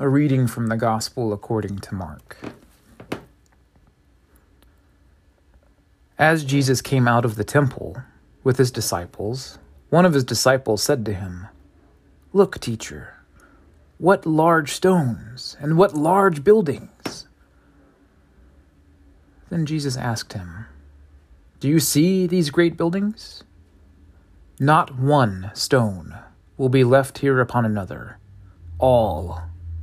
A reading from the Gospel according to Mark. As Jesus came out of the temple with his disciples, one of his disciples said to him, Look, teacher, what large stones and what large buildings. Then Jesus asked him, Do you see these great buildings? Not one stone will be left here upon another. All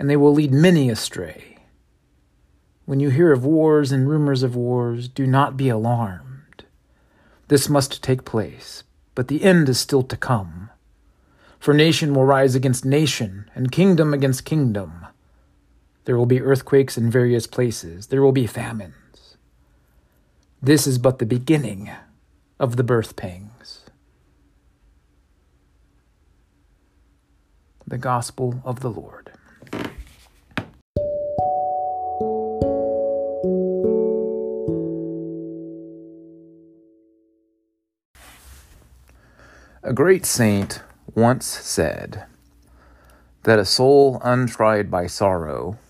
and they will lead many astray. When you hear of wars and rumors of wars, do not be alarmed. This must take place, but the end is still to come. For nation will rise against nation, and kingdom against kingdom. There will be earthquakes in various places, there will be famines. This is but the beginning of the birth pangs. The Gospel of the Lord. A great saint once said that a soul untried by sorrow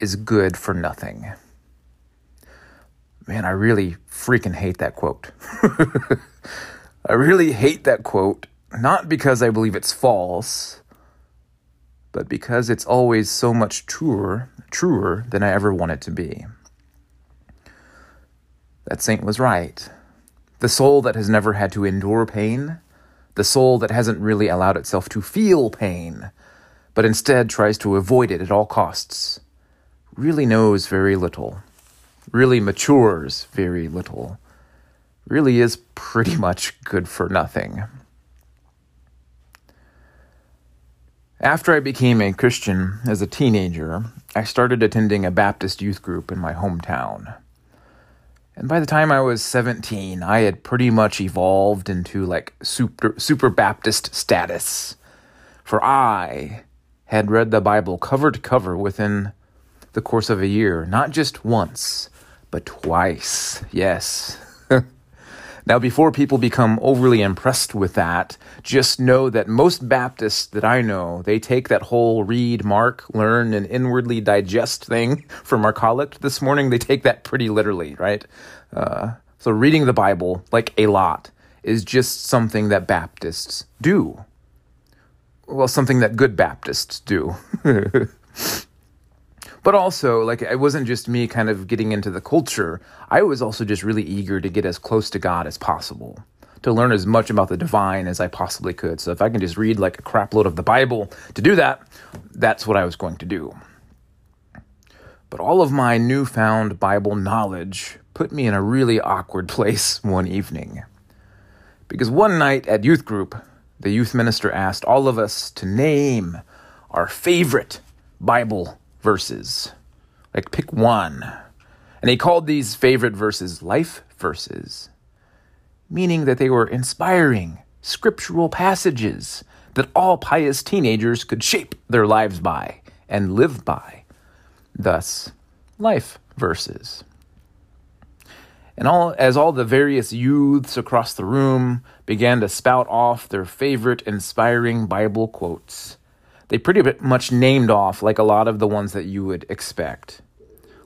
is good for nothing. Man, I really freaking hate that quote. I really hate that quote, not because I believe it's false, but because it's always so much truer, truer than I ever want it to be. That saint was right. The soul that has never had to endure pain the soul that hasn't really allowed itself to feel pain, but instead tries to avoid it at all costs, really knows very little, really matures very little, really is pretty much good for nothing. After I became a Christian as a teenager, I started attending a Baptist youth group in my hometown. And by the time I was 17, I had pretty much evolved into like super, super Baptist status. For I had read the Bible cover to cover within the course of a year, not just once, but twice. Yes. Now, before people become overly impressed with that, just know that most Baptists that I know, they take that whole read, mark, learn, and inwardly digest thing from our collect this morning. They take that pretty literally, right? Uh, so reading the Bible, like a lot, is just something that Baptists do. Well, something that good Baptists do. But also, like, it wasn't just me kind of getting into the culture. I was also just really eager to get as close to God as possible, to learn as much about the divine as I possibly could. So if I can just read like a crapload of the Bible to do that, that's what I was going to do. But all of my newfound Bible knowledge put me in a really awkward place one evening. Because one night at youth group, the youth minister asked all of us to name our favorite Bible verses. Like, pick one. And he called these favorite verses life verses, meaning that they were inspiring, scriptural passages that all pious teenagers could shape their lives by and live by. Thus, life verses. And all, as all the various youths across the room began to spout off their favorite inspiring Bible quotes, they pretty much named off like a lot of the ones that you would expect,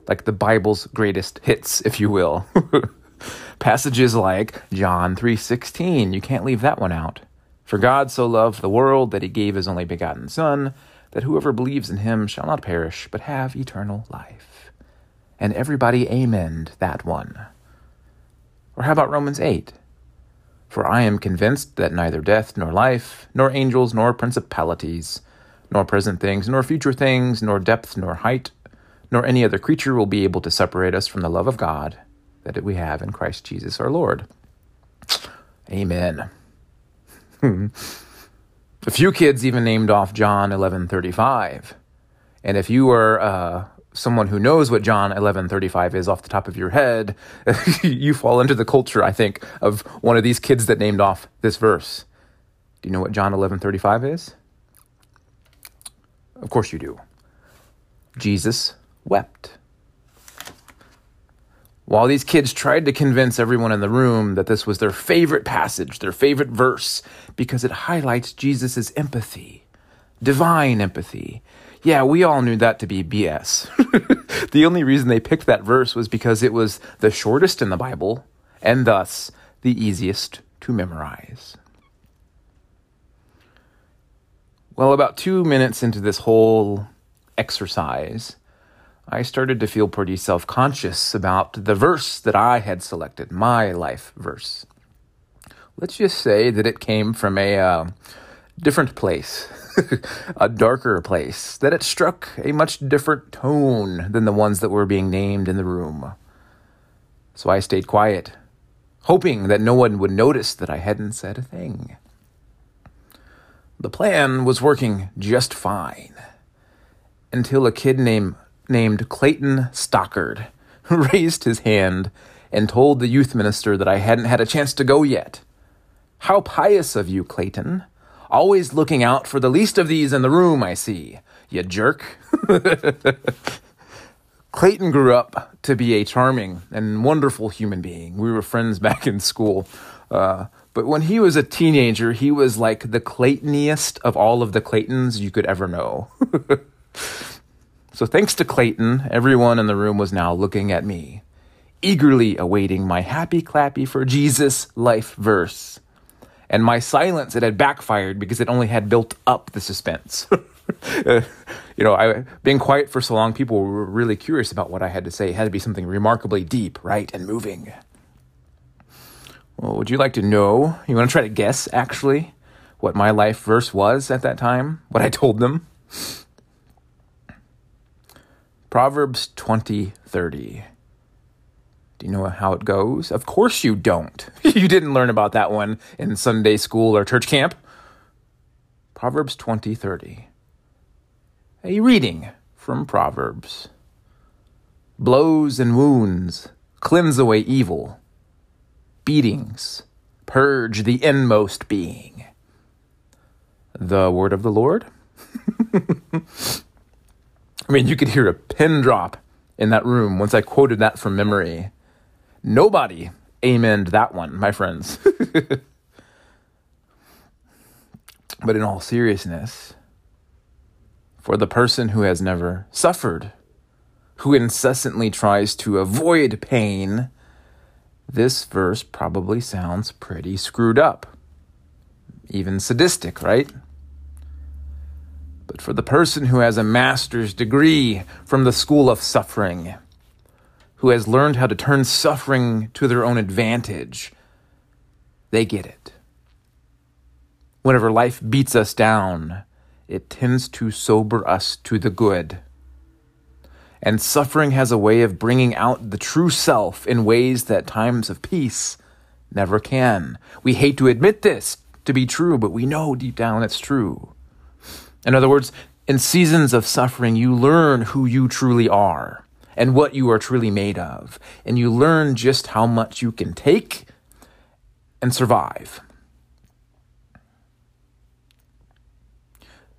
like the Bible's greatest hits, if you will. Passages like John 3:16, you can't leave that one out. For God so loved the world that he gave his only begotten son, that whoever believes in him shall not perish but have eternal life. And everybody amened that one. Or how about Romans 8? For I am convinced that neither death nor life, nor angels nor principalities, nor present things, nor future things, nor depth, nor height, nor any other creature will be able to separate us from the love of God that we have in Christ Jesus our Lord. Amen. A few kids even named off John 11:35. And if you are uh, someone who knows what John 11:35 is off the top of your head, you fall into the culture, I think, of one of these kids that named off this verse. Do you know what John 11:35 is? Of course you do. Jesus wept. While these kids tried to convince everyone in the room that this was their favorite passage, their favorite verse, because it highlights Jesus' empathy, divine empathy. Yeah, we all knew that to be BS. the only reason they picked that verse was because it was the shortest in the Bible, and thus the easiest to memorize. Well, about two minutes into this whole exercise, I started to feel pretty self conscious about the verse that I had selected, my life verse. Let's just say that it came from a uh, different place, a darker place, that it struck a much different tone than the ones that were being named in the room. So I stayed quiet, hoping that no one would notice that I hadn't said a thing. The plan was working just fine until a kid named named Clayton Stockard raised his hand and told the youth minister that I hadn't had a chance to go yet. How pious of you, Clayton. Always looking out for the least of these in the room, I see. You jerk. Clayton grew up to be a charming and wonderful human being. We were friends back in school. Uh, but when he was a teenager, he was like the Claytoniest of all of the Claytons you could ever know. So, thanks to Clayton, everyone in the room was now looking at me, eagerly awaiting my happy clappy for Jesus life verse. And my silence, it had backfired because it only had built up the suspense. you know, I, being quiet for so long, people were really curious about what I had to say. It had to be something remarkably deep, right, and moving. Well, would you like to know? You want to try to guess, actually, what my life verse was at that time? What I told them? Proverbs 20 30. Do you know how it goes? Of course you don't. you didn't learn about that one in Sunday school or church camp. Proverbs 20 30. A reading from Proverbs. Blows and wounds cleanse away evil. Beatings purge the inmost being. The word of the Lord. I mean, you could hear a pin drop in that room once I quoted that from memory. Nobody amened that one, my friends. but in all seriousness, for the person who has never suffered, who incessantly tries to avoid pain, this verse probably sounds pretty screwed up. Even sadistic, right? but for the person who has a master's degree from the school of suffering, who has learned how to turn suffering to their own advantage, they get it. Whenever life beats us down, it tends to sober us to the good. And suffering has a way of bringing out the true self in ways that times of peace never can. We hate to admit this to be true, but we know deep down it's true. In other words, in seasons of suffering, you learn who you truly are and what you are truly made of. And you learn just how much you can take and survive.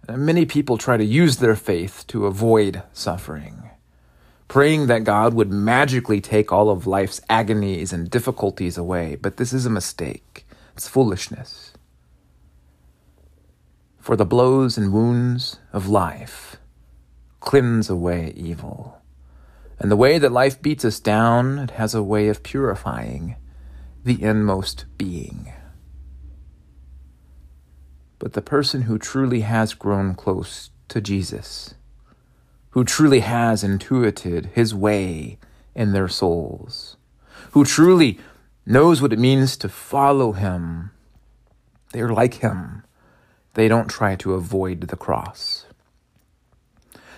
Many people try to use their faith to avoid suffering, praying that God would magically take all of life's agonies and difficulties away. But this is a mistake, it's foolishness for the blows and wounds of life cleanse away evil. And the way that life beats us down, it has a way of purifying the inmost being. But the person who truly has grown close to Jesus, who truly has intuited his way in their souls, who truly knows what it means to follow him, they're like him they don't try to avoid the cross.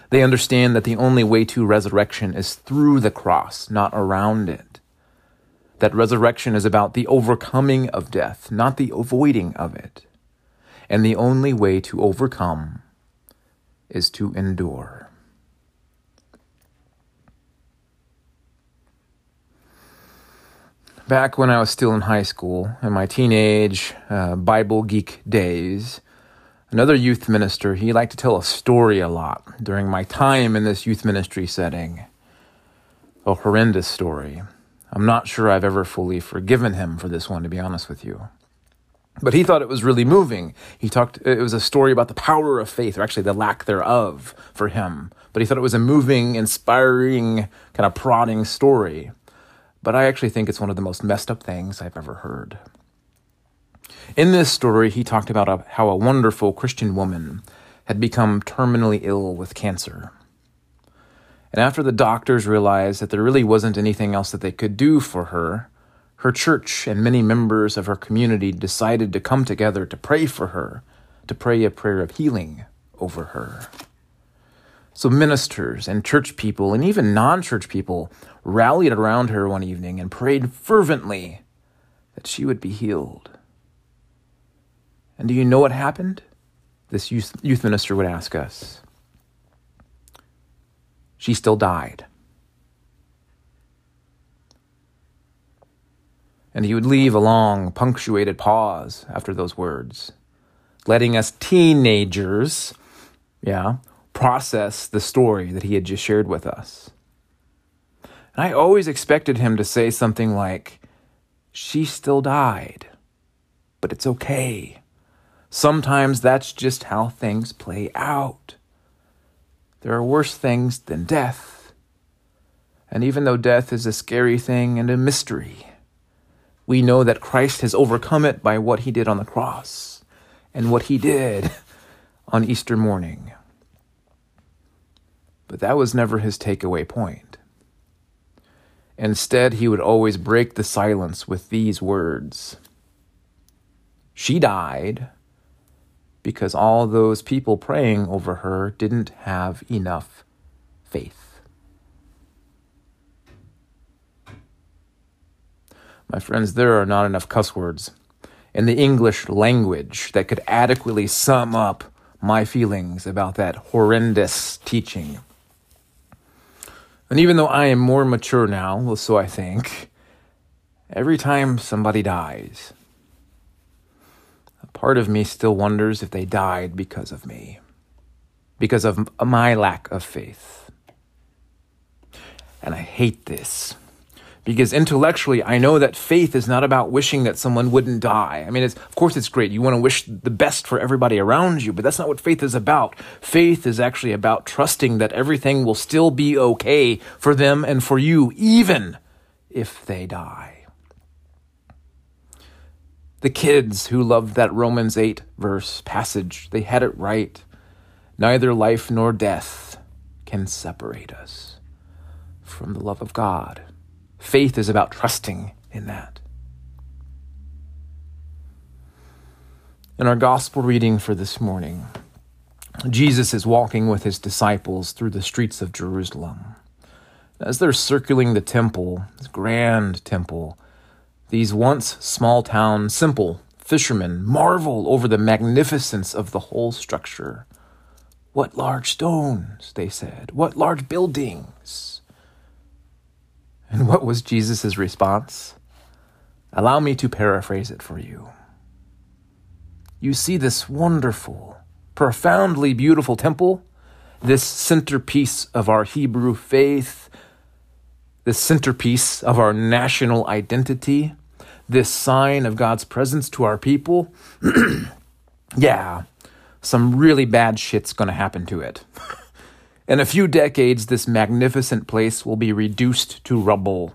They understand that the only way to resurrection is through the cross, not around it. That resurrection is about the overcoming of death, not the avoiding of it. and the only way to overcome is to endure. Back when I was still in high school, in my teenage uh, Bible geek days, another youth minister, he liked to tell a story a lot during my time in this youth ministry setting. A horrendous story. I'm not sure I've ever fully forgiven him for this one, to be honest with you. But he thought it was really moving. He talked, it was a story about the power of faith, or actually the lack thereof for him. But he thought it was a moving, inspiring, kind of prodding story. But I actually think it's one of the most messed up things I've ever heard. In this story, he talked about a, how a wonderful Christian woman had become terminally ill with cancer. And after the doctors realized that there really wasn't anything else that they could do for her, her church and many members of her community decided to come together to pray for her, to pray a prayer of healing over her. So, ministers and church people, and even non church people, rallied around her one evening and prayed fervently that she would be healed. And do you know what happened? This youth, youth minister would ask us. She still died. and he would leave a long, punctuated pause after those words, letting us teenagers, yeah, process the story that he had just shared with us. And I always expected him to say something like, She still died, but it's okay. Sometimes that's just how things play out. There are worse things than death. And even though death is a scary thing and a mystery, we know that Christ has overcome it by what he did on the cross and what he did on Easter morning. But that was never his takeaway point. Instead, he would always break the silence with these words She died because all those people praying over her didn't have enough faith. My friends, there are not enough cuss words in the English language that could adequately sum up my feelings about that horrendous teaching. And even though I am more mature now, so I think, every time somebody dies, a part of me still wonders if they died because of me, because of my lack of faith. And I hate this because intellectually I know that faith is not about wishing that someone wouldn't die. I mean, of course it's great. You want to wish the best for everybody around you, but that's not what faith is about. Faith is actually about trusting that everything will still be okay for them and for you, even if they die. The kids who loved that Romans 8 verse passage, they had it right. Neither life nor death can separate us from the love of God Faith is about trusting in that. In our gospel reading for this morning, Jesus is walking with his disciples through the streets of Jerusalem. As they're circling the temple, this grand temple, these once small town, simple fishermen marvel over the magnificence of the whole structure. What large stones, they said. What large buildings. And what was Jesus' response? Allow me to paraphrase it for you. You see this wonderful, profoundly beautiful temple, this centerpiece of our Hebrew faith, this centerpiece of our national identity, this sign of God's presence to our people. yeah, some really bad shit's going to happen to it. In a few decades, this magnificent place will be reduced to rubble.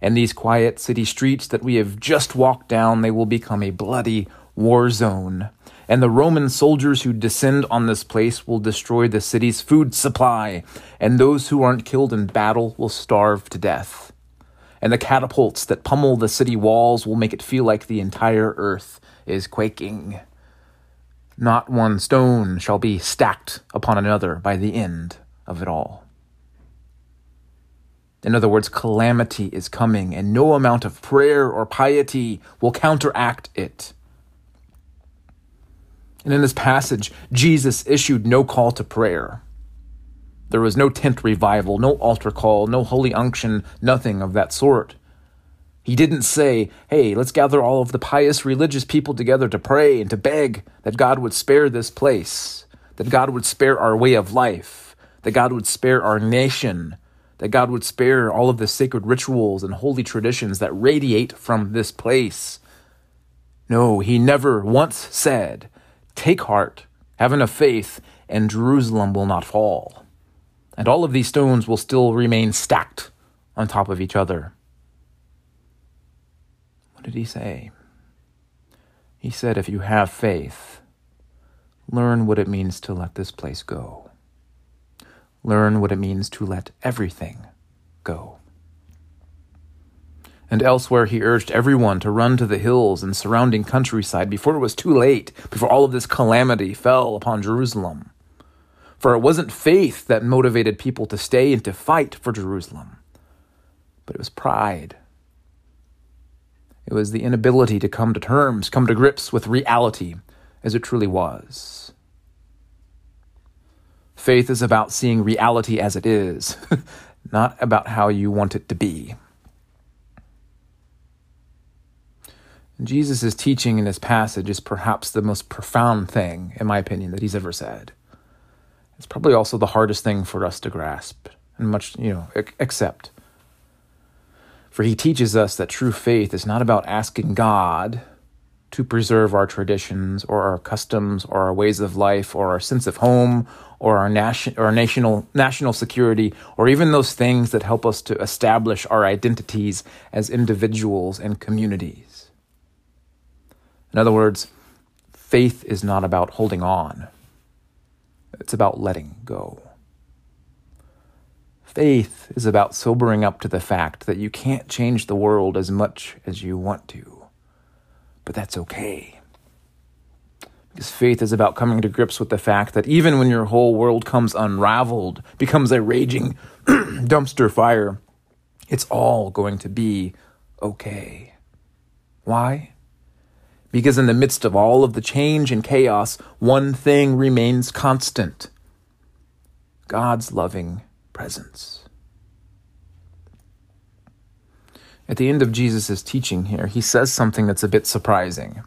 And these quiet city streets that we have just walked down, they will become a bloody war zone. And the Roman soldiers who descend on this place will destroy the city's food supply, and those who aren't killed in battle will starve to death. And the catapults that pummel the city walls will make it feel like the entire earth is quaking. Not one stone shall be stacked upon another by the end of it all. In other words, calamity is coming, and no amount of prayer or piety will counteract it. And in this passage, Jesus issued no call to prayer. There was no tent revival, no altar call, no holy unction, nothing of that sort. He didn't say, hey, let's gather all of the pious religious people together to pray and to beg that God would spare this place, that God would spare our way of life, that God would spare our nation, that God would spare all of the sacred rituals and holy traditions that radiate from this place. No, he never once said, Take heart, have enough faith, and Jerusalem will not fall. And all of these stones will still remain stacked on top of each other. What did he say? He said, If you have faith, learn what it means to let this place go. Learn what it means to let everything go. And elsewhere, he urged everyone to run to the hills and surrounding countryside before it was too late, before all of this calamity fell upon Jerusalem. For it wasn't faith that motivated people to stay and to fight for Jerusalem, but it was pride. It was the inability to come to terms, come to grips with reality as it truly was. Faith is about seeing reality as it is, not about how you want it to be. Jesus' teaching in this passage is perhaps the most profound thing, in my opinion, that he's ever said. It's probably also the hardest thing for us to grasp and much, you know, accept. For he teaches us that true faith is not about asking God to preserve our traditions or our customs or our ways of life or our sense of home or our, nation, or national, national security or even those things that help us to establish our identities as individuals and communities. In other words, faith is not about holding on, it's about letting go. Faith is about sobering up to the fact that you can't change the world as much as you want to, but that's okay. Because faith is about coming to grips with the fact that even when your whole world comes unraveled, becomes a raging dumpster fire, it's all going to be okay. Why? Because in the midst of all of the change and chaos, one thing remains constant God's loving presence. At the end of Jesus' teaching here, he says something that's a bit surprising.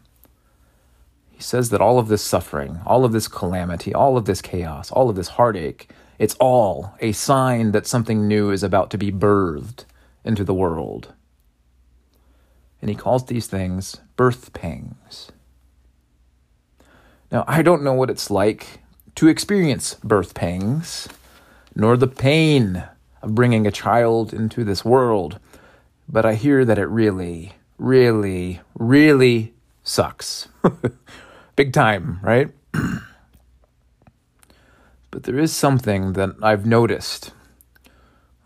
He says that all of this suffering, all of this calamity, all of this chaos, all of this heartache, it's all a sign that something new is about to be birthed into the world and he calls these things birth pangs. Now, I don't know what it's like to experience birth pangs, nor the pain of bringing a child into this world, but I hear that it really, really, really sucks. Big time, right? but there is something that I've noticed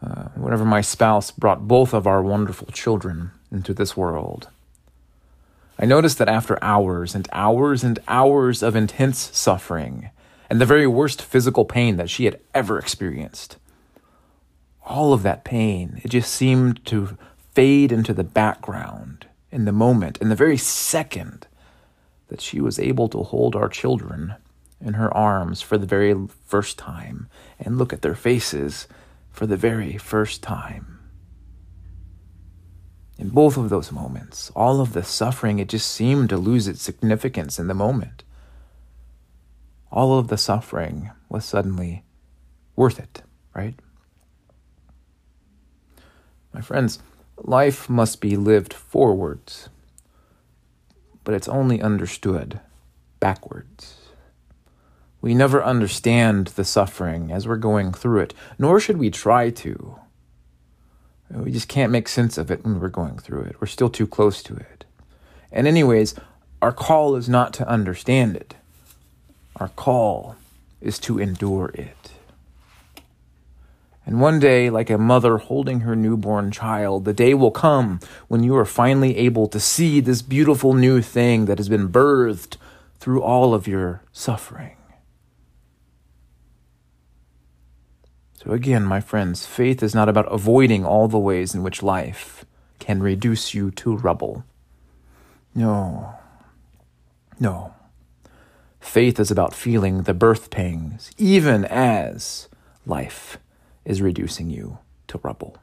uh, whenever my spouse brought both of our wonderful children into this world. I noticed that after hours and hours and hours of intense suffering and the very worst physical pain that she had ever experienced, all of that pain, it just seemed to fade into the background in the moment, in the very second that she was able to hold our children in her arms for the very first time and look at their faces for the very first time. In both of those moments, all of the suffering, it just seemed to lose its significance in the moment. All of the suffering was suddenly worth it, right? My friends, life must be lived forwards, but it's only understood backwards. We never understand the suffering as we're going through it, nor should we try to. We just can't make sense of it when we're going through it. We're still too close to it. And, anyways, our call is not to understand it, our call is to endure it. And one day, like a mother holding her newborn child, the day will come when you are finally able to see this beautiful new thing that has been birthed through all of your suffering. So, again, my friends, faith is not about avoiding all the ways in which life can reduce you to rubble. No. No. Faith is about feeling the birth pangs, even as life is reducing you to rubble.